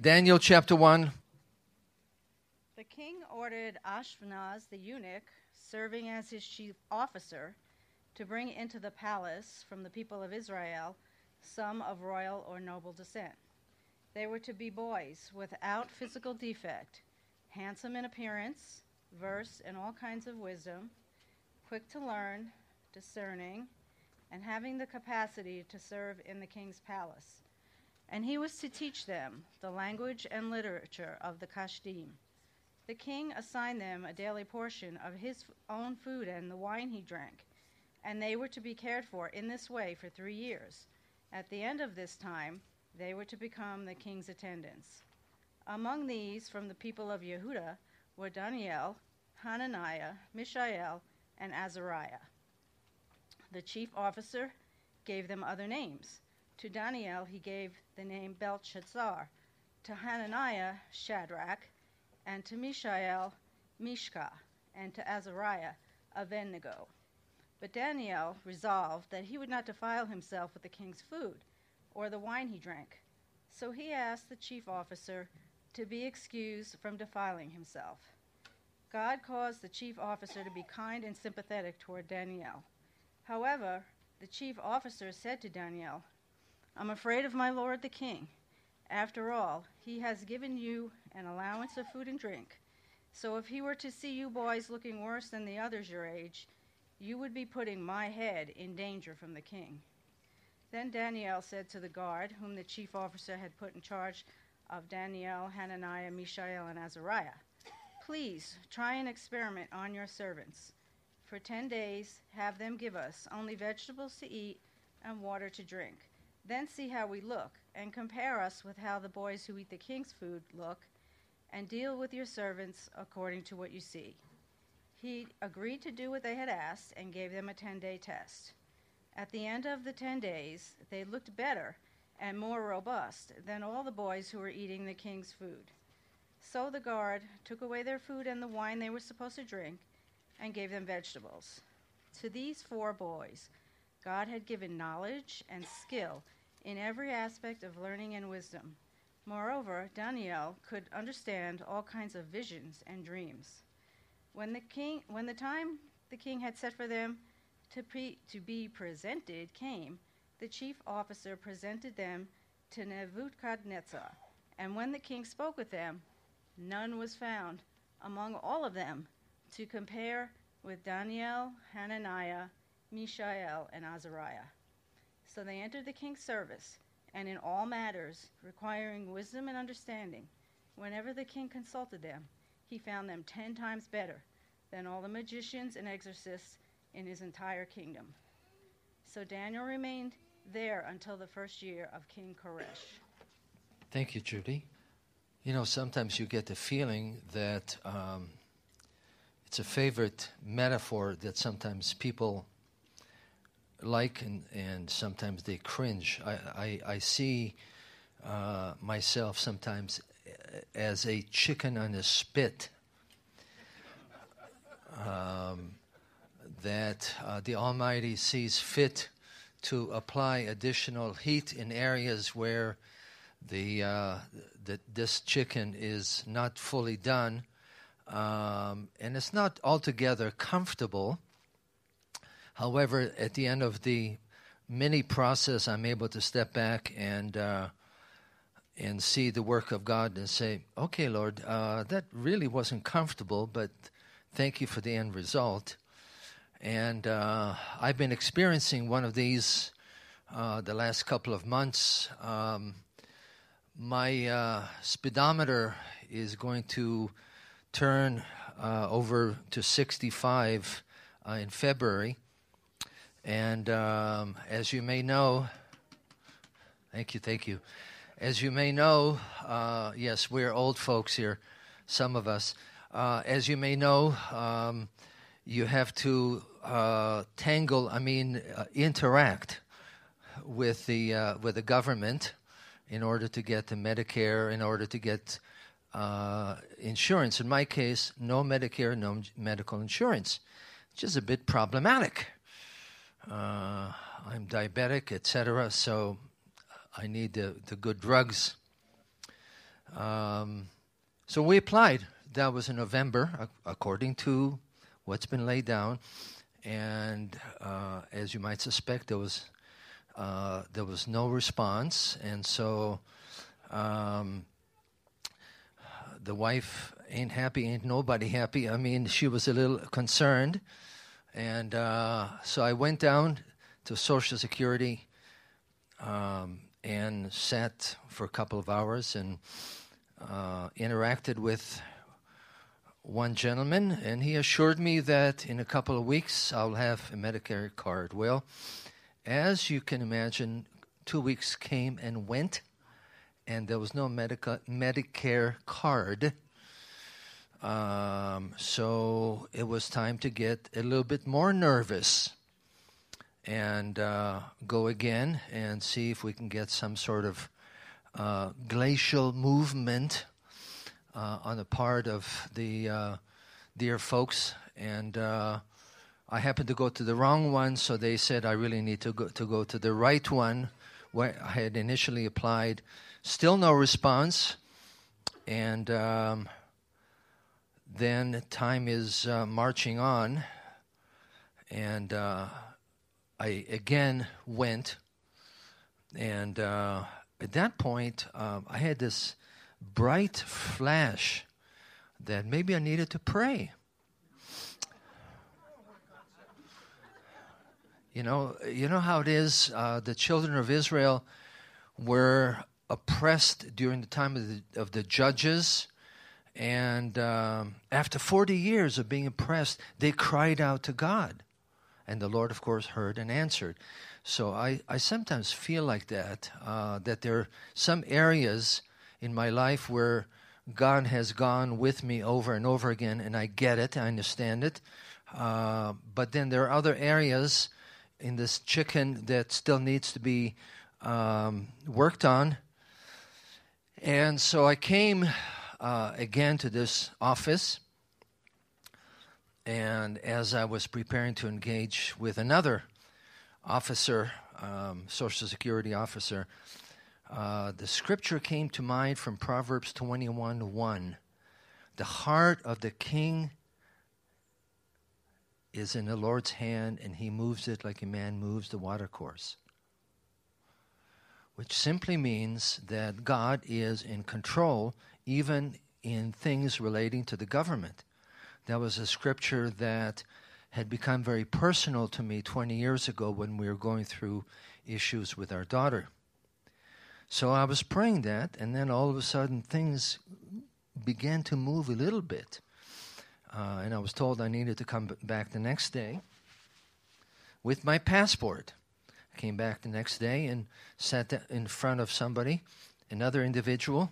Daniel chapter 1. The king ordered Ashpenaz the eunuch, serving as his chief officer, to bring into the palace from the people of Israel some of royal or noble descent. They were to be boys without physical defect, handsome in appearance, versed in all kinds of wisdom, quick to learn, discerning, and having the capacity to serve in the king's palace. And he was to teach them the language and literature of the Kashdim. The king assigned them a daily portion of his own food and the wine he drank, and they were to be cared for in this way for three years. At the end of this time, they were to become the king's attendants. Among these, from the people of Yehuda, were Daniel, Hananiah, Mishael, and Azariah. The chief officer gave them other names. To Daniel he gave the name Belshazzar, to Hananiah Shadrach, and to Mishael Meshach, and to Azariah Abednego. But Daniel resolved that he would not defile himself with the king's food or the wine he drank. So he asked the chief officer to be excused from defiling himself. God caused the chief officer to be kind and sympathetic toward Daniel. However, the chief officer said to Daniel, I'm afraid of my lord the king. After all, he has given you an allowance of food and drink. So if he were to see you boys looking worse than the others your age, you would be putting my head in danger from the king. Then Daniel said to the guard, whom the chief officer had put in charge of Daniel, Hananiah, Mishael, and Azariah, Please try an experiment on your servants. For ten days, have them give us only vegetables to eat and water to drink. Then see how we look, and compare us with how the boys who eat the king's food look, and deal with your servants according to what you see. He agreed to do what they had asked and gave them a 10 day test. At the end of the 10 days, they looked better and more robust than all the boys who were eating the king's food. So the guard took away their food and the wine they were supposed to drink and gave them vegetables. To these four boys, God had given knowledge and skill in every aspect of learning and wisdom. Moreover, Daniel could understand all kinds of visions and dreams. When the king, when the time the king had set for them to, pre, to be presented came, the chief officer presented them to Nebuchadnezzar. And when the king spoke with them, none was found among all of them to compare with Daniel, Hananiah, Mishael, and Azariah. So they entered the king's service, and in all matters requiring wisdom and understanding, whenever the king consulted them, he found them ten times better than all the magicians and exorcists in his entire kingdom. So Daniel remained there until the first year of King Koresh. Thank you, Judy. You know, sometimes you get the feeling that um, it's a favorite metaphor that sometimes people like and, and sometimes they cringe. I, I, I see uh, myself sometimes as a chicken on a spit. Um, that uh, the Almighty sees fit to apply additional heat in areas where the uh, this chicken is not fully done, um, and it's not altogether comfortable. However, at the end of the mini process, I'm able to step back and uh, and see the work of God and say, "Okay, Lord, uh, that really wasn't comfortable, but thank you for the end result." And uh, I've been experiencing one of these uh, the last couple of months. Um, my uh, speedometer is going to turn uh, over to 65 uh, in February. And um, as you may know, thank you, thank you. As you may know, uh, yes, we're old folks here, some of us. as you may know, um, you have to uh, tangle, I mean, uh, interact with the uh, with the government in order to get the Medicare, in order to get uh, insurance. In my case, no Medicare, no medical insurance, which is a bit problematic. Uh, I'm diabetic, etc., so I need the, the good drugs. Um, so we applied. That was in November, according to what's been laid down. And uh, as you might suspect, there was uh, there was no response, and so um, the wife ain't happy, ain't nobody happy. I mean, she was a little concerned, and uh, so I went down to Social Security um, and sat for a couple of hours and uh, interacted with one gentleman, and he assured me that in a couple of weeks I'll have a Medicare card. Well, as you can imagine, two weeks came and went, and there was no Medica- Medicare card. Um, so it was time to get a little bit more nervous and uh, go again and see if we can get some sort of uh, glacial movement uh, on the part of the uh, dear folks. And uh, I happened to go to the wrong one, so they said I really need to go to go to the right one, where I had initially applied. Still no response, and um, then time is uh, marching on, and uh, I again went, and uh, at that point um, I had this bright flash that maybe I needed to pray. You know, you know how it is. Uh, the children of Israel were oppressed during the time of the, of the judges, and um, after 40 years of being oppressed, they cried out to God, and the Lord, of course, heard and answered. So I, I sometimes feel like that. Uh, that there are some areas in my life where God has gone with me over and over again, and I get it, I understand it. Uh, but then there are other areas in this chicken that still needs to be um, worked on. And so I came uh, again to this office, and as I was preparing to engage with another officer, um, Social Security officer, uh, the scripture came to mind from Proverbs 21 1. The heart of the king is in the Lord's hand, and he moves it like a man moves the watercourse. Which simply means that God is in control, even in things relating to the government. That was a scripture that had become very personal to me 20 years ago when we were going through issues with our daughter. So I was praying that, and then all of a sudden things began to move a little bit. Uh, and I was told I needed to come back the next day with my passport. I came back the next day and sat in front of somebody, another individual,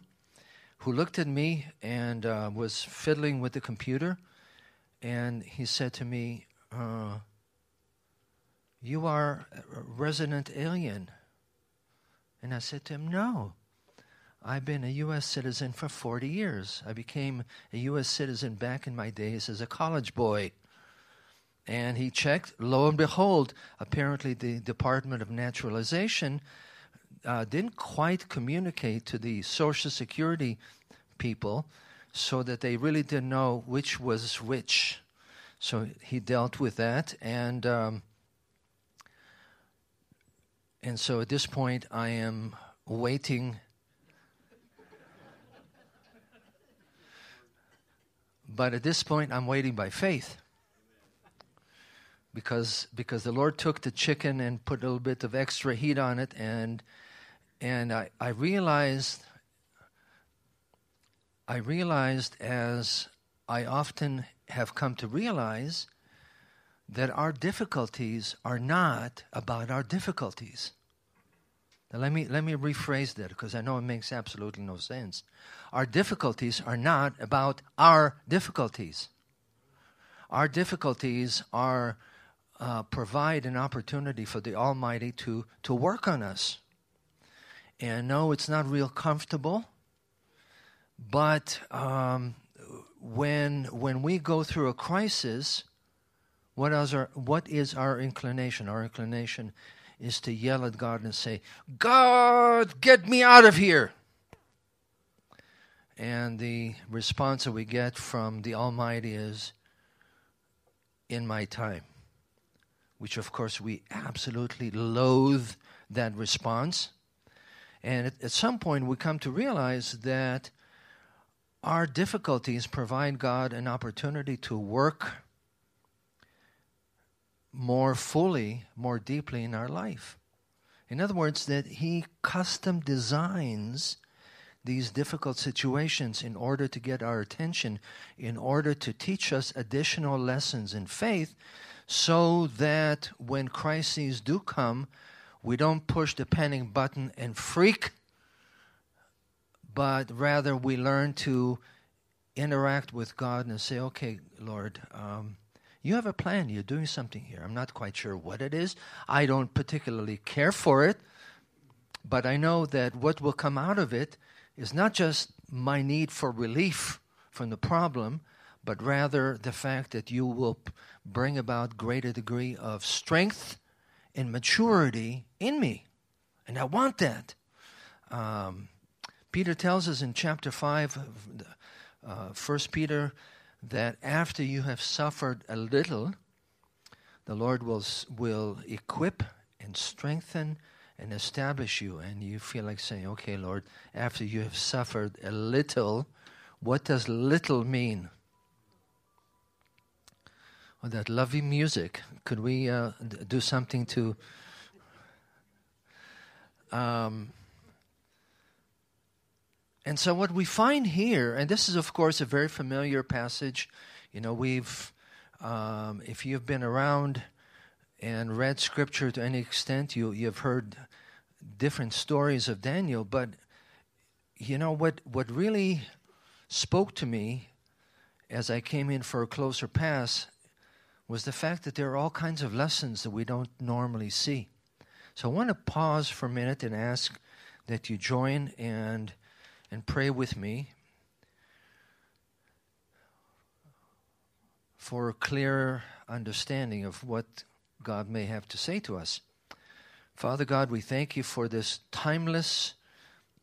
who looked at me and uh, was fiddling with the computer. And he said to me, uh, You are a resident alien. And I said to him, No. I've been a U.S. citizen for 40 years. I became a U.S. citizen back in my days as a college boy. And he checked, lo and behold, apparently the Department of Naturalization uh, didn't quite communicate to the Social Security people so that they really didn't know which was which. So he dealt with that. And. Um, and so at this point, I am waiting. But at this point, I'm waiting by faith. Because, because the Lord took the chicken and put a little bit of extra heat on it, and, and I, I realized, I realized as I often have come to realize, that our difficulties are not about our difficulties. Now let me let me rephrase that because I know it makes absolutely no sense. Our difficulties are not about our difficulties. Our difficulties are uh, provide an opportunity for the Almighty to to work on us. And no, it's not real comfortable, but um, when when we go through a crisis, what is, our, what is our inclination? Our inclination is to yell at God and say, God, get me out of here. And the response that we get from the Almighty is, in my time. Which, of course, we absolutely loathe that response. And at, at some point, we come to realize that our difficulties provide God an opportunity to work more fully, more deeply in our life. In other words, that He custom designs these difficult situations in order to get our attention, in order to teach us additional lessons in faith, so that when crises do come, we don't push the panic button and freak, but rather we learn to interact with God and say, okay, Lord, um, you have a plan. You're doing something here. I'm not quite sure what it is. I don't particularly care for it, but I know that what will come out of it is not just my need for relief from the problem, but rather the fact that you will bring about greater degree of strength and maturity in me. And I want that. Um, Peter tells us in chapter 5, uh, 1 Peter, that after you have suffered a little, the Lord will, will equip and strengthen and establish you. And you feel like saying, okay, Lord, after you have suffered a little, what does little mean? That lovely music. Could we uh, do something to. Um, and so, what we find here, and this is, of course, a very familiar passage. You know, we've, um, if you've been around and read scripture to any extent, you, you've heard different stories of Daniel. But, you know, what, what really spoke to me as I came in for a closer pass was the fact that there are all kinds of lessons that we don't normally see. So I want to pause for a minute and ask that you join and and pray with me for a clearer understanding of what God may have to say to us. Father God, we thank you for this timeless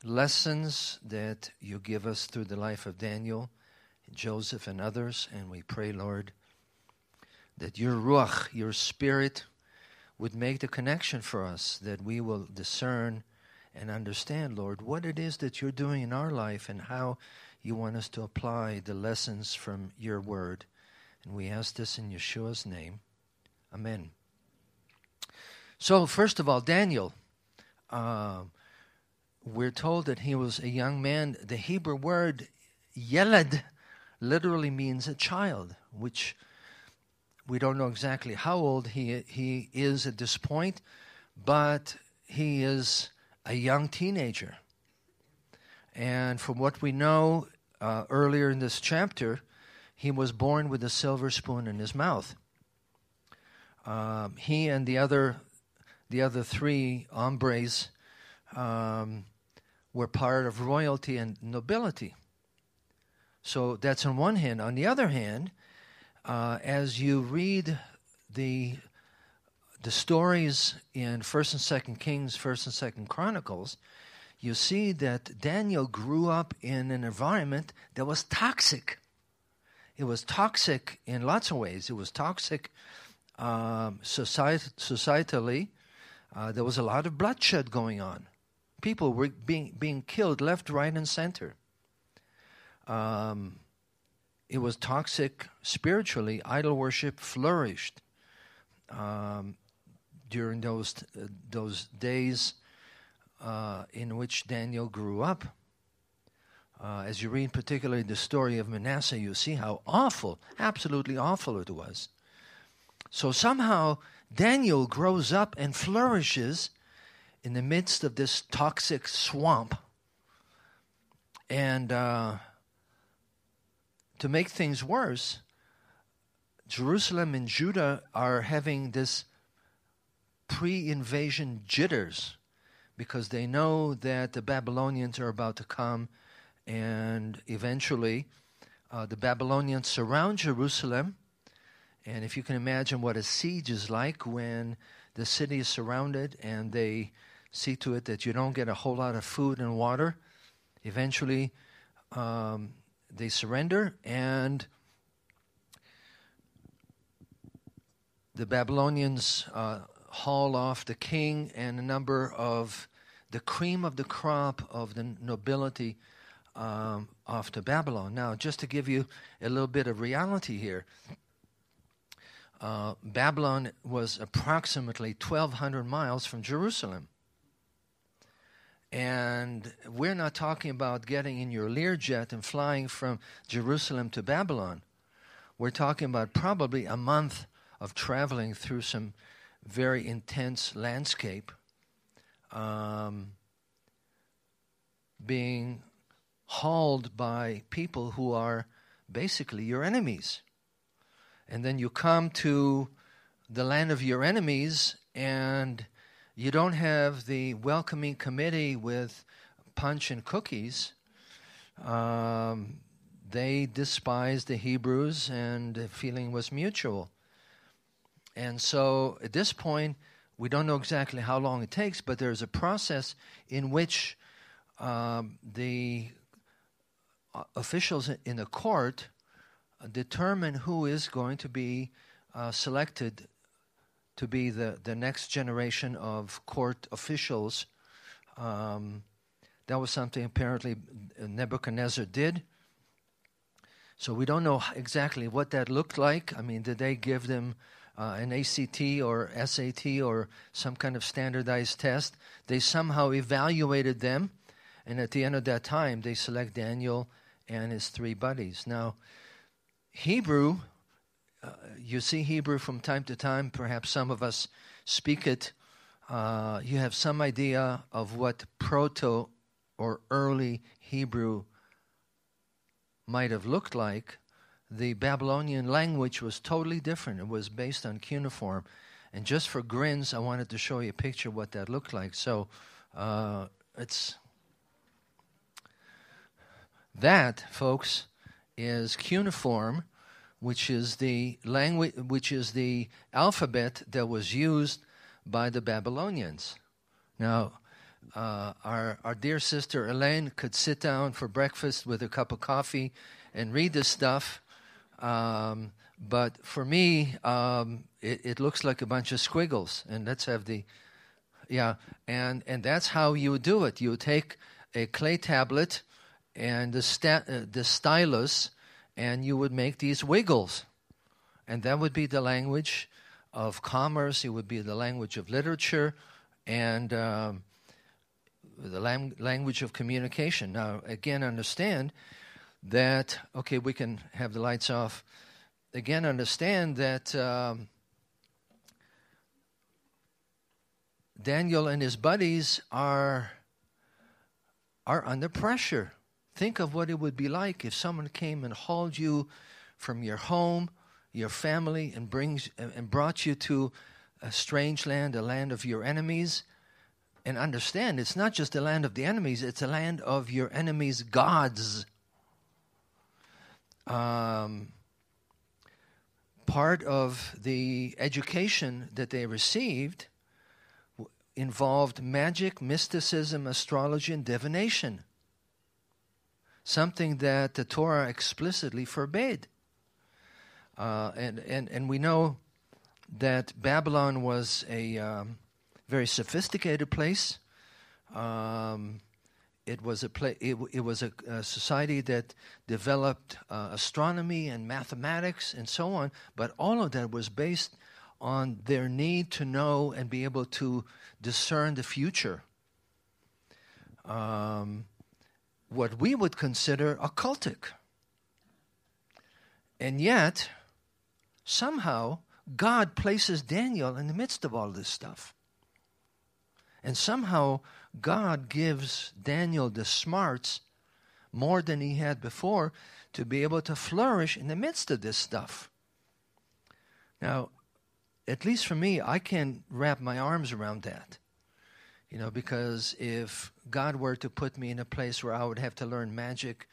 lessons that you give us through the life of Daniel, Joseph, and others. And we pray, Lord, that your Ruach, your Spirit, would make the connection for us, that we will discern and understand, Lord, what it is that you're doing in our life and how you want us to apply the lessons from your word. And we ask this in Yeshua's name. Amen. So, first of all, Daniel, uh, we're told that he was a young man. The Hebrew word yeled literally means a child, which we don't know exactly how old he, he is at this point, but he is a young teenager. And from what we know uh, earlier in this chapter, he was born with a silver spoon in his mouth. Um, he and the other, the other three hombres um, were part of royalty and nobility. So that's on one hand. On the other hand, uh, as you read the the stories in First and Second Kings, First and Second Chronicles, you see that Daniel grew up in an environment that was toxic. It was toxic in lots of ways. It was toxic um, society, societally. Uh, there was a lot of bloodshed going on. People were being being killed left, right, and center. Um, it was toxic spiritually. Idol worship flourished. Um, during those uh, those days uh, in which Daniel grew up. Uh, as you read particularly the story of Manasseh, you see how awful, absolutely awful it was. So somehow Daniel grows up and flourishes in the midst of this toxic swamp. And uh, to make things worse, Jerusalem and Judah are having this pre invasion jitters because they know that the Babylonians are about to come and eventually uh, the Babylonians surround Jerusalem. And if you can imagine what a siege is like when the city is surrounded and they see to it that you don't get a whole lot of food and water, eventually um, they surrender, and the Babylonians uh, haul off the king and a number of the cream of the crop of the nobility um, off to Babylon. Now, just to give you a little bit of reality here, uh, Babylon was approximately 1,200 miles from Jerusalem. And we're not talking about getting in your Learjet and flying from Jerusalem to Babylon. We're talking about probably a month of traveling through some very intense landscape, um, being hauled by people who are basically your enemies. And then you come to the land of your enemies and you don't have the welcoming committee with punch and cookies. Um, they despised the Hebrews, and the feeling was mutual. And so at this point, we don't know exactly how long it takes, but there's a process in which um, the uh, officials in the court determine who is going to be uh, selected to be the, the next generation of court officials. Um, that was something apparently Nebuchadnezzar did. So we don't know exactly what that looked like. I mean, did they give them uh, an ACT or SAT or some kind of standardized test? They somehow evaluated them, and at the end of that time, they select Daniel and his three buddies. Now, Hebrew uh, you see Hebrew from time to time. Perhaps some of us speak it. Uh, you have some idea of what proto or early Hebrew might have looked like. The Babylonian language was totally different. It was based on cuneiform. And just for grins, I wanted to show you a picture of what that looked like. So uh, it's that, folks, is cuneiform which is the language, which is the alphabet that was used by the Babylonians. Now, uh, our our dear sister Elaine could sit down for breakfast with a cup of coffee and read this stuff, um, but for me, um, it, it looks like a bunch of squiggles. And let's have the, yeah, and and that's how you do it. You take a clay tablet and the sta- uh, the stylus and you would make these wiggles. And that would be the language of commerce, it would be the language of literature, and um, the lam- language of communication. Now, again, understand that, okay, we can have the lights off. Again, understand that um, Daniel and his buddies are, are under pressure. Think of what it would be like if someone came and hauled you from your home, your family, and brings and brought you to a strange land, a land of your enemies. And understand, it's not just a land of the enemies; it's a land of your enemies' gods. Um, part of the education that they received involved magic, mysticism, astrology, and divination something that the Torah explicitly forbade. Uh, and, and, and we know that Babylon was a um, very sophisticated place. Um, it was a pla- it, it was a, a, society that developed uh, astronomy and mathematics and so on, but all of that was based on their need to know and be able to discern the future. Um, what we would consider occultic. And yet, somehow, God places Daniel in the midst of all this stuff. And somehow, God gives Daniel the smarts more than he had before to be able to flourish in the midst of this stuff. Now, at least for me, I can't wrap my arms around that. You know, because if God were to put me in a place where I would have to learn magic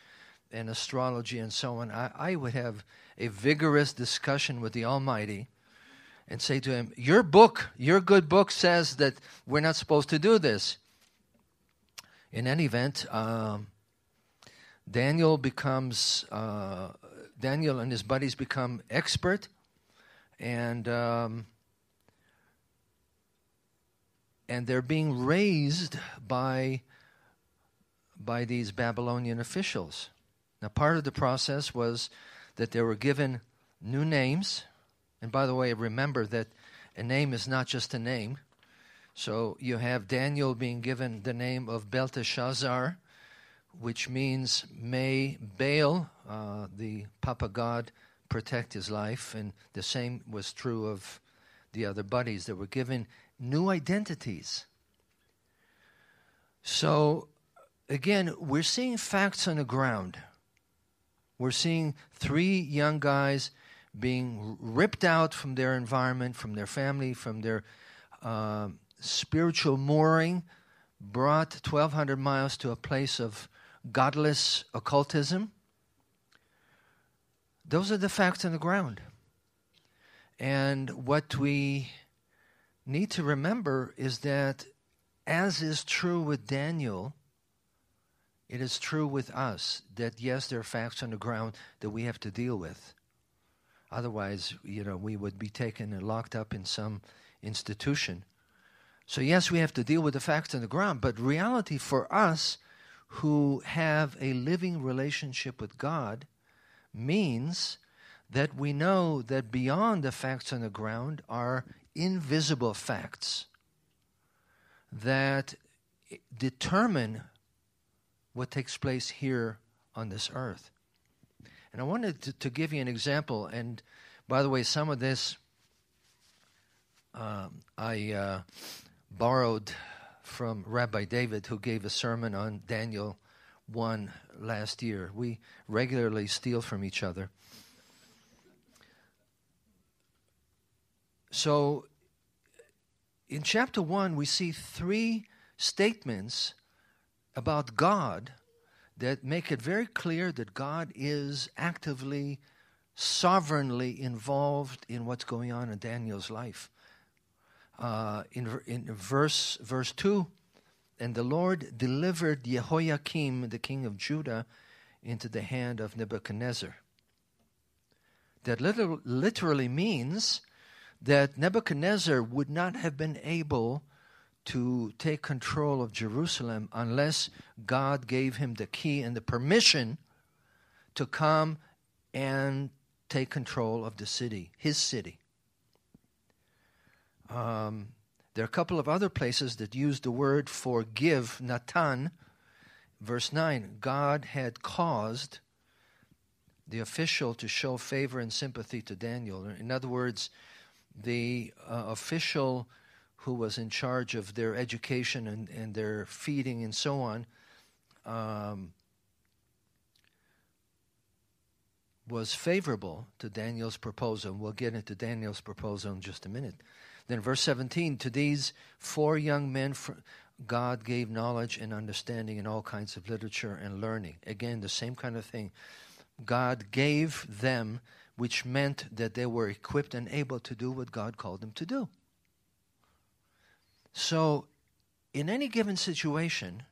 and astrology and so on, I, I would have a vigorous discussion with the Almighty and say to Him, Your book, your good book says that we're not supposed to do this. In any event, um, Daniel becomes uh, Daniel and his buddies become expert, and um, and they're being raised by by these Babylonian officials. Now, part of the process was that they were given new names. And by the way, remember that a name is not just a name. So you have Daniel being given the name of Belteshazzar, which means may Baal, uh, the Papa God, protect his life. And the same was true of the other buddies. They were given new identities. So again, we're seeing facts on the ground. We're seeing three young guys being ripped out from their environment, from their family, from their uh, spiritual mooring, brought 1,200 miles to a place of godless occultism. Those are the facts on the ground. And what we need to remember is that, as is true with Daniel, it is true with us that yes, there are facts on the ground that we have to deal with. Otherwise, you know, we would be taken and locked up in some institution. So yes, we have to deal with the facts on the ground, but reality for us who have a living relationship with God means that we know that beyond the facts on the ground are invisible facts that determine what takes place here on this earth. And I wanted to, to give you an example. And by the way, some of this um, I uh, borrowed from Rabbi David, who gave a sermon on Daniel 1 last year. We regularly steal from each other. So, in chapter 1, we see three statements about God that make it very clear that God is actively, sovereignly involved in what's going on in Daniel's life. Uh, in, in verse, verse 2, and the Lord delivered Jehoiakim, the king of Judah, into the hand of Nebuchadnezzar. That literally means that Nebuchadnezzar would not have been able to take control of Jerusalem unless God gave him the key and the permission to come and take control of the city, his city. Um, there are a couple of other places that use the word forgive, Natan. Verse 9 God had caused the official to show favor and sympathy to Daniel. In other words, the uh, official who was in charge of their education and, and their feeding and so on, um, was favorable to Daniel's proposal. We'll get into Daniel's proposal in just a minute. Then, verse 17 to these four young men, God gave knowledge and understanding in all kinds of literature and learning. Again, the same kind of thing. God gave them, which meant that they were equipped and able to do what God called them to do. So, in any given situation,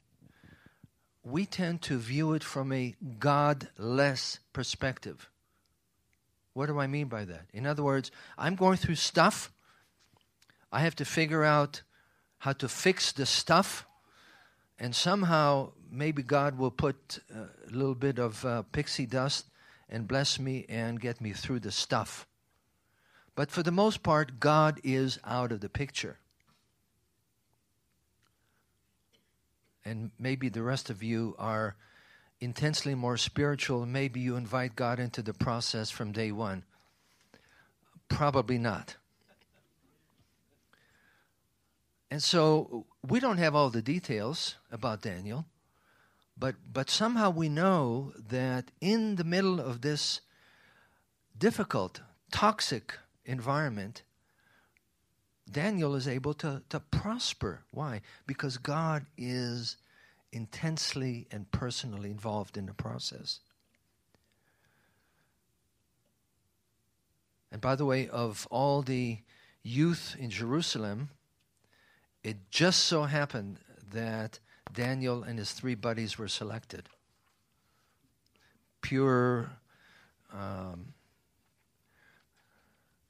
we tend to view it from a godless perspective. What do I mean by that? In other words, I'm going through stuff. I have to figure out how to fix the stuff. And somehow, maybe God will put a little bit of uh, pixie dust and bless me and get me through the stuff. But for the most part, God is out of the picture. and maybe the rest of you are intensely more spiritual. Maybe you invite God into the process from day one. Probably not. And so we don't have all the details about Daniel, but, but somehow we know that in the middle of this difficult, toxic environment, Daniel is able to, to prosper. Why? Because God is intensely and personally involved in the process. And by the way, of all the youth in Jerusalem, it just so happened that Daniel and his three buddies were selected pure um,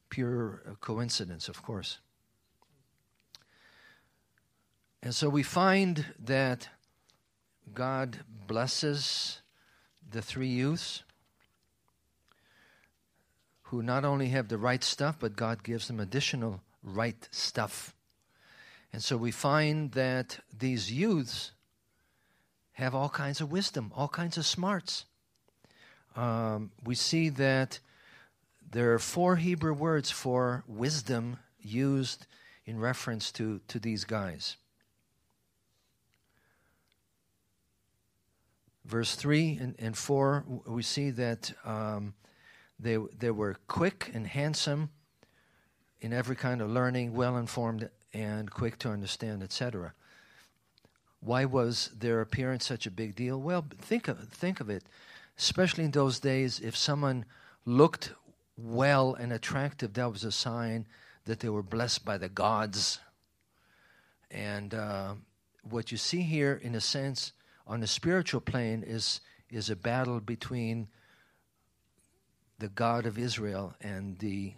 pure coincidence, of course. And so we find that God blesses the three youths who not only have the right stuff, but God gives them additional right stuff. And so we find that these youths have all kinds of wisdom, all kinds of smarts. Um, we see that there are four Hebrew words for wisdom used in reference to, to these guys. Verse 3 and, and 4, we see that um, they, they were quick and handsome in every kind of learning, well informed and quick to understand, etc. Why was their appearance such a big deal? Well, think of, think of it. Especially in those days, if someone looked well and attractive, that was a sign that they were blessed by the gods. And uh, what you see here, in a sense, on the spiritual plane, is is a battle between the God of Israel and the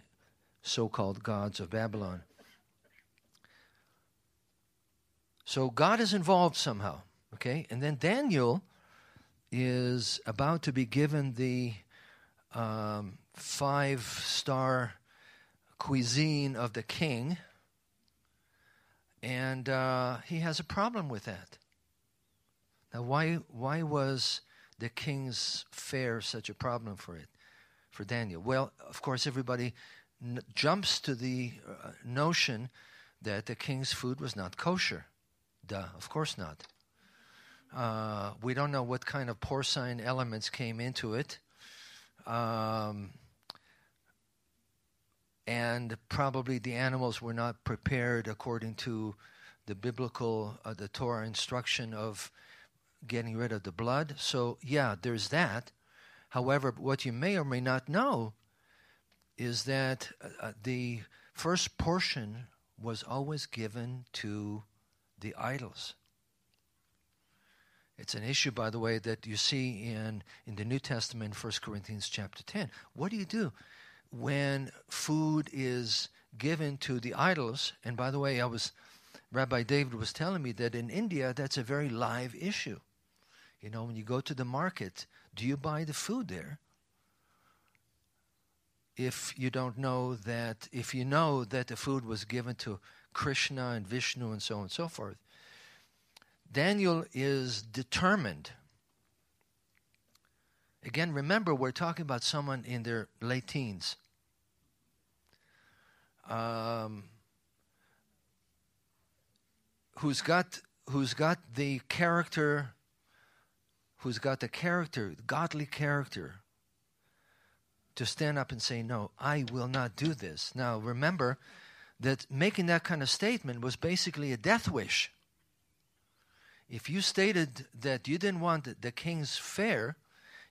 so-called gods of Babylon. So God is involved somehow, okay? And then Daniel is about to be given the um, five star cuisine of the king, and uh, he has a problem with that. Now, why, why was the king's fare such a problem for it, for Daniel? Well, of course, everybody n- jumps to the uh, notion that the king's food was not kosher. Duh, of course not. Uh, we don't know what kind of porcine elements came into it. Um, and probably the animals were not prepared according to the biblical, uh, the Torah instruction of getting rid of the blood. So, yeah, there's that. However, what you may or may not know is that uh, uh the first portion was always given to the idols. It's an issue, by the way, that you see in, in the New Testament, 1 Corinthians chapter 10. What do you do when food is given to the idols? And by the way, I was Rabbi David was telling me that in India, that's a very live issue. You know, when you go to the market, do you buy the food there? If you don't know that, if you know that the food was given to Krishna and Vishnu and so on and so forth, Daniel is determined. Again, remember, we're talking about someone in their late teens. Um, who's got who's got the character who's got the character godly character to stand up and say no i will not do this now remember that making that kind of statement was basically a death wish if you stated that you didn't want the king's fare,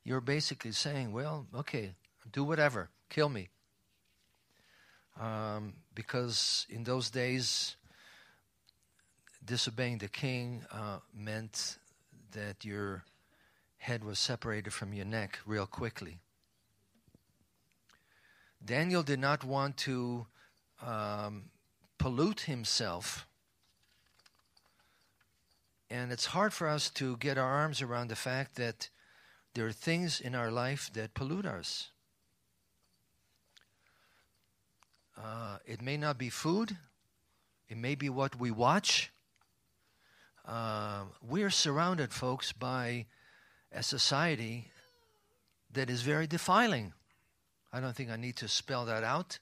you're basically saying, well, okay, do whatever, kill me. Um, because in those days, disobeying the king uh, meant that your head was separated from your neck real quickly. Daniel did not want to um, pollute himself and it's hard for us to get our arms around the fact that there are things in our life that pollute us. Uh, it may not be food, it may be what we watch. Uh, we're surrounded, folks, by a society that is very defiling. I don't think I need to spell that out.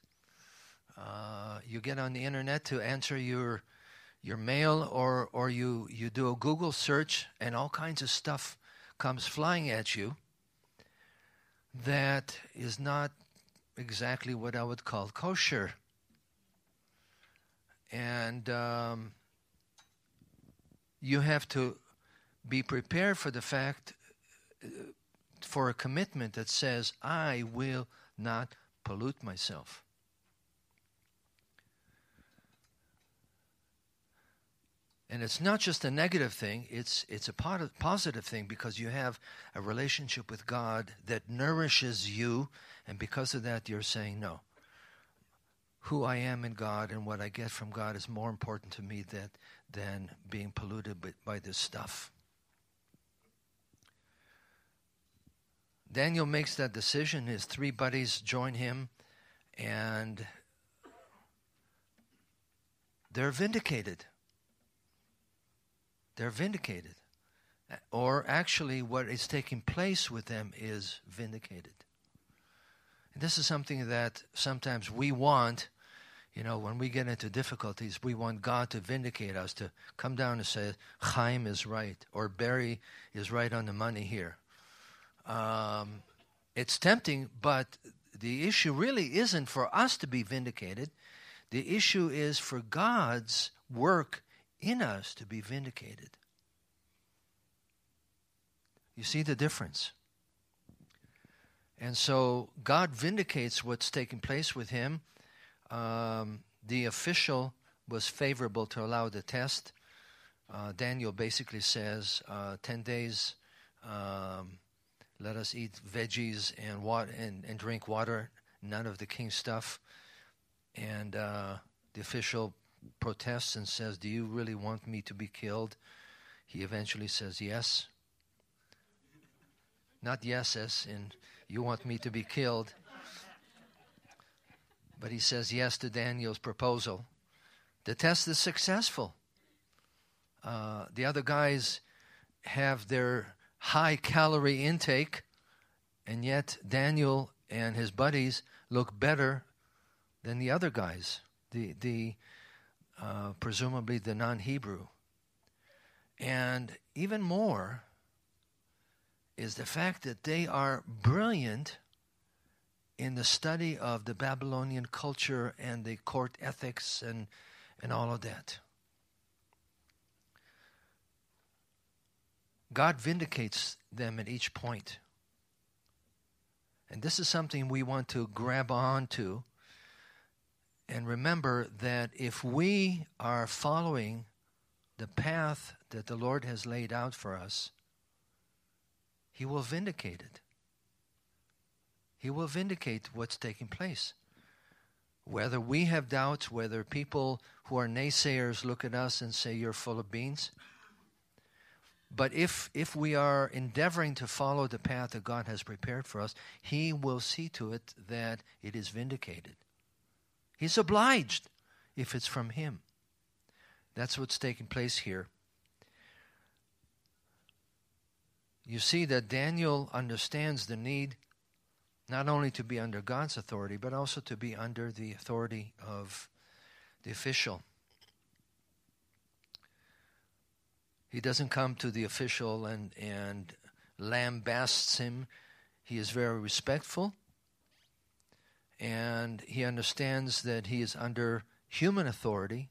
Uh, you get on the internet to answer your your mail or, or you, you do a Google search and all kinds of stuff comes flying at you that is not exactly what I would call kosher. And um, you have to be prepared for the fact, uh, for a commitment that says, I will not pollute myself. And it's not just a negative thing, it's, it's a positive thing because you have a relationship with God that nourishes you, and because of that, you're saying, No, who I am in God and what I get from God is more important to me that, than being polluted by, by this stuff. Daniel makes that decision. His three buddies join him, and they're vindicated. They're vindicated. Or actually, what is taking place with them is vindicated. And this is something that sometimes we want. You know, when we get into difficulties, we want God to vindicate us, to come down and say, Chaim is right, or Barry is right on the money here. Um, it's tempting, but the issue really isn't for us to be vindicated. The issue is for God's work in us to be vindicated. You see the difference? And so God vindicates what's taking place with him. Um, the official was favorable to allow the test. Uh, Daniel basically says uh, 10 days, um, let us eat veggies and, water, and, and drink water, none of the king's stuff. And uh, the official protests and says, Do you really want me to be killed? He eventually says, Yes. Not yes, as in you want me to be killed. But he says yes to Daniel's proposal. The test is successful. Uh, the other guys have their high calorie intake, and yet Daniel and his buddies look better than the other guys, the, the uh, presumably the non Hebrew. And even more, is the fact that they are brilliant in the study of the Babylonian culture and the court ethics and, and all of that. God vindicates them at each point. And this is something we want to grab on to and remember that if we are following the path that the Lord has laid out for us, he will vindicate it. He will vindicate what's taking place. Whether we have doubts, whether people who are naysayers look at us and say, You're full of beans. But if, if we are endeavoring to follow the path that God has prepared for us, He will see to it that it is vindicated. He's obliged if it's from Him. That's what's taking place here. you see that Daniel understands the need not only to be under God's authority, but also to be under the authority of the official. He doesn't come to the official and, and lambasts him. He is very respectful and he understands that he is under human authority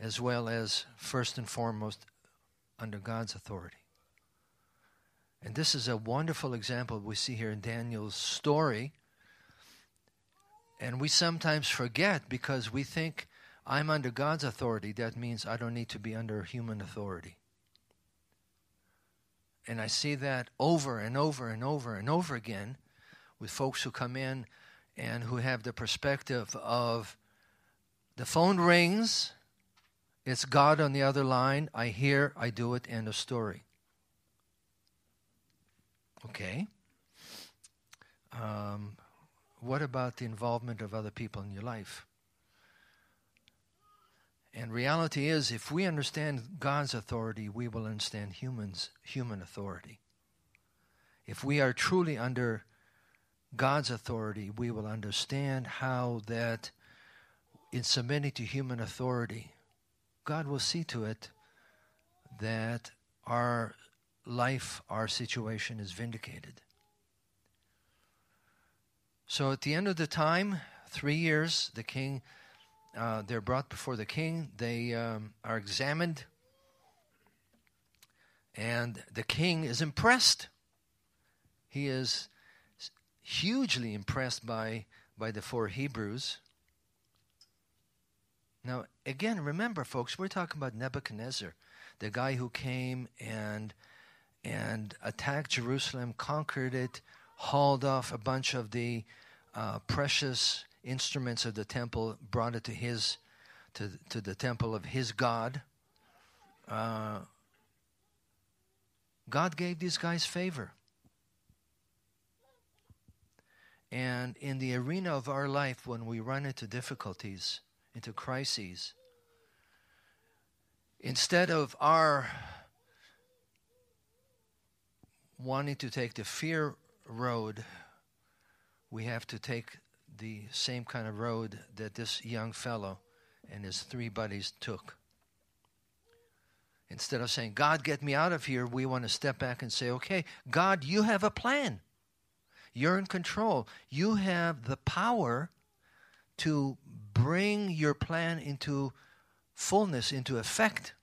as well as, first and foremost, under God's authority. And this is a wonderful example we see here in Daniel's story. And we sometimes forget because we think I'm under God's authority. That means I don't need to be under human authority. And I see that over and over and over and over again with folks who come in and who have the perspective of the phone rings, it's God on the other line, I hear, I do it, end of story. Okay. Um, what about the involvement of other people in your life? And reality is, if we understand God's authority, we will understand humans, human authority. If we are truly under God's authority, we will understand how that in submitting to human authority, God will see to it that our life, our situation is vindicated. So at the end of the time, three years, the king, uh, they're brought before the king. They um, are examined, and the king is impressed. He is hugely impressed by by the four Hebrews. Now, again, remember, folks, we're talking about Nebuchadnezzar, the guy who came and and attacked Jerusalem, conquered it, hauled off a bunch of the uh, precious instruments of the temple, brought it to his to to the temple of his God. Uh, God gave these guys favor. And in the arena of our life, when we run into difficulties, into crises, instead of our wanting to take the fear road, we have to take the same kind of road that this young fellow and his three buddies took. Instead of saying, God, get me out of here, we want to step back and say, okay, God, you have a plan. You're in control. You have the power to bring your plan into fullness, into effect.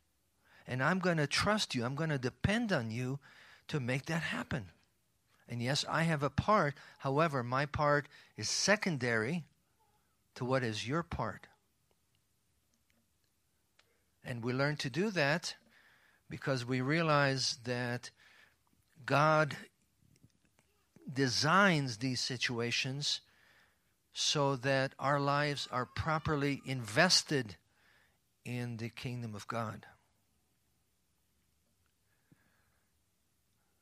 And I'm going to trust you. I'm going to depend on you to make that happen. And yes, I have a part. However, my part is secondary to what is your part. And we learn to do that because we realize that God designs these situations so that our lives are properly invested in the kingdom of God.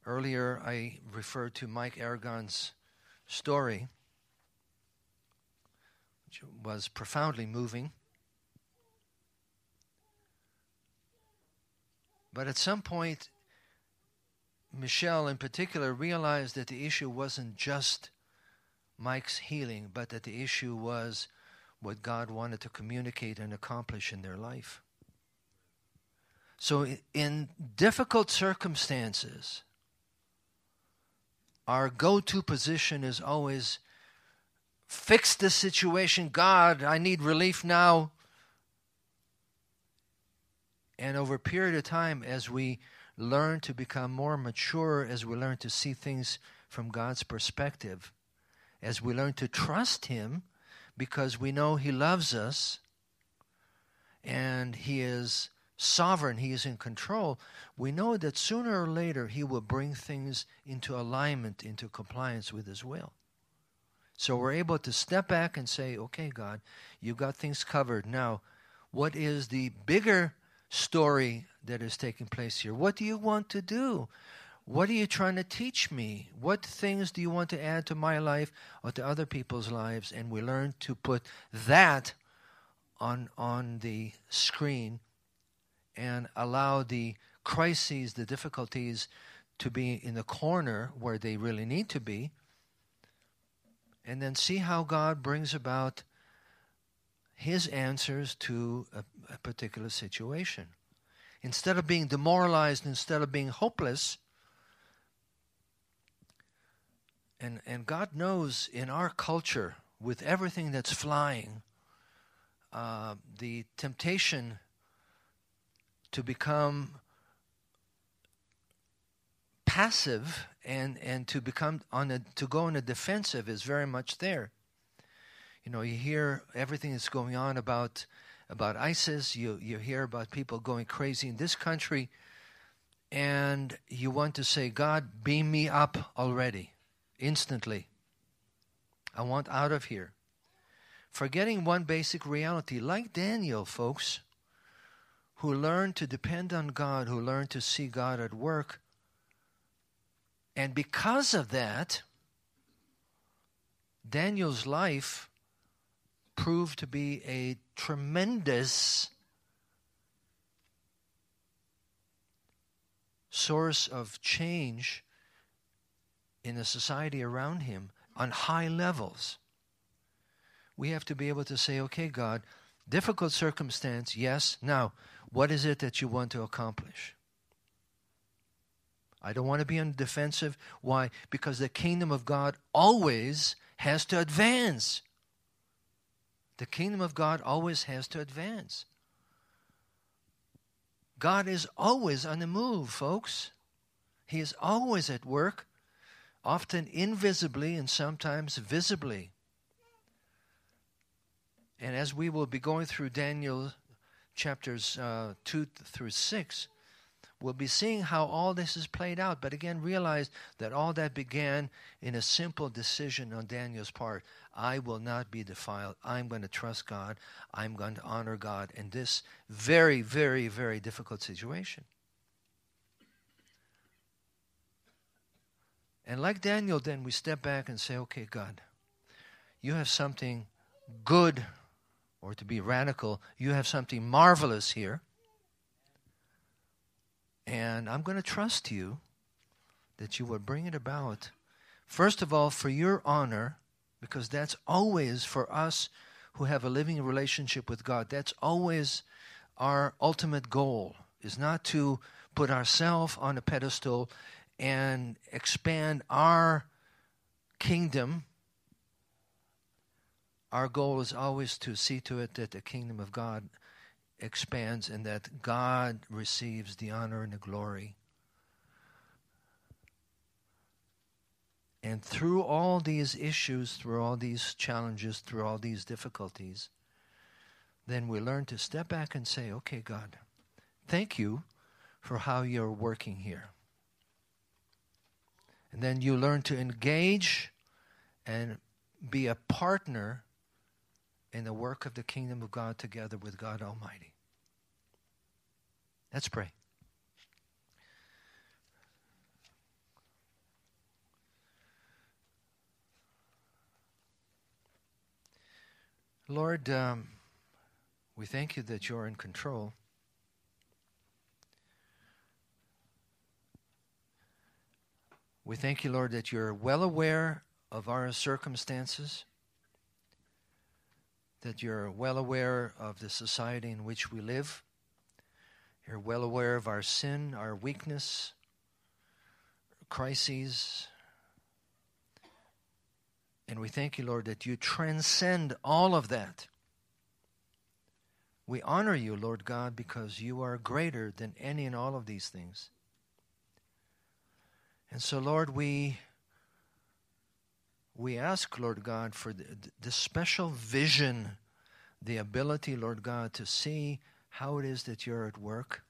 Earlier, I referred to Mike Aragon's story, which was profoundly moving. But at some point, Michelle in particular realized that the issue wasn't just Mike's healing, but that the issue was what God wanted to communicate and accomplish in their life. So, in difficult circumstances, our go to position is always fix the situation. God, I need relief now. And over a period of time, as we learn to become more mature, as we learn to see things from God's perspective, as we learn to trust Him because we know He loves us and He is sovereign, He is in control, we know that sooner or later He will bring things into alignment, into compliance with His will. So we're able to step back and say, okay, God, you've got things covered. Now, what is the bigger story that is taking place here? What do you want to do? What are you trying to teach me? What things do you want to add to my life or to other people's lives? And we learn to put that on, on the screen and allow the crises, the difficulties to be in the corner where they really need to be. And then see how God brings about his answers to a, a particular situation. Instead of being demoralized, instead of being hopeless, and, and God knows in our culture, with everything that's flying, uh, the temptation to become passive and, and to become on a, to go on a defensive is very much there. You know, you hear everything that's going on about about ISIS. You you hear about people going crazy in this country, and you want to say, God, beam me up already, instantly. I want out of here. Forgetting one basic reality, like Daniel, folks, who learned to depend on God, who learned to see God at work. And because of that, Daniel's life proved to be a tremendous source of change in the society around him on high levels. We have to be able to say, okay, God, difficult circumstance, yes. Now, what is it that you want to accomplish? I don't want to be on the defensive. Why? Because the kingdom of God always has to advance. The kingdom of God always has to advance. God is always on the move, folks. He is always at work, often invisibly and sometimes visibly. And as we will be going through Daniel chapters uh, 2 through 6, we'll be seeing how all this is played out. But again, realize that all that began in a simple decision on Daniel's part. I will not be defiled. I'm going to trust God. I'm going to honor God in this very, very, very difficult situation. And like Daniel, then we step back and say, okay, God, you have something good, or to be radical, you have something marvelous here. And I'm going to trust you that you will bring it about, first of all, for your honor, because that's always for us who have a living relationship with God, that's always our ultimate goal, is not to put ourselves on a pedestal and expand our kingdom. Our goal is always to see to it that the kingdom of God expands and that God receives the honor and the glory. And through all these issues, through all these challenges, through all these difficulties, then we learn to step back and say, okay, God, thank you for how you're working here. And then you learn to engage and be a partner in the work of the kingdom of God together with God Almighty. Let's pray. Lord, um, we thank you that you're in control. We thank you, Lord, that you're well aware of our circumstances, that you're well aware of the society in which we live. You're well aware of our sin, our weakness, crises. And we thank you, Lord, that you transcend all of that. We honor you, Lord God, because you are greater than any and all of these things. And so, Lord, we we ask, Lord God, for the, the special vision, the ability, Lord God, to see how it is that you're at work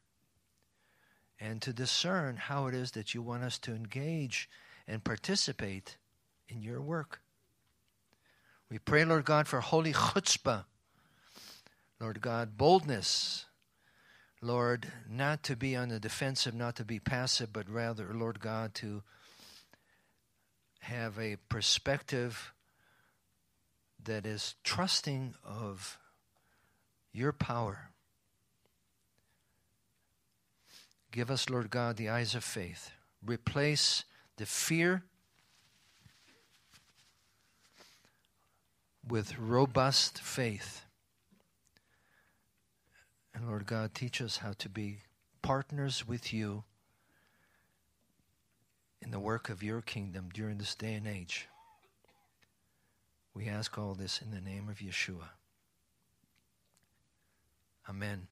and to discern how it is that you want us to engage and participate in your work. We pray, Lord God, for holy chutzpah, Lord God, boldness, Lord, not to be on the defensive, not to be passive, but rather, Lord God, to have a perspective that is trusting of your power. Give us, Lord God, the eyes of faith. Replace the fear with robust faith. And Lord God, teach us how to be partners with you in the work of your kingdom during this day and age. We ask all this in the name of Yeshua. Amen.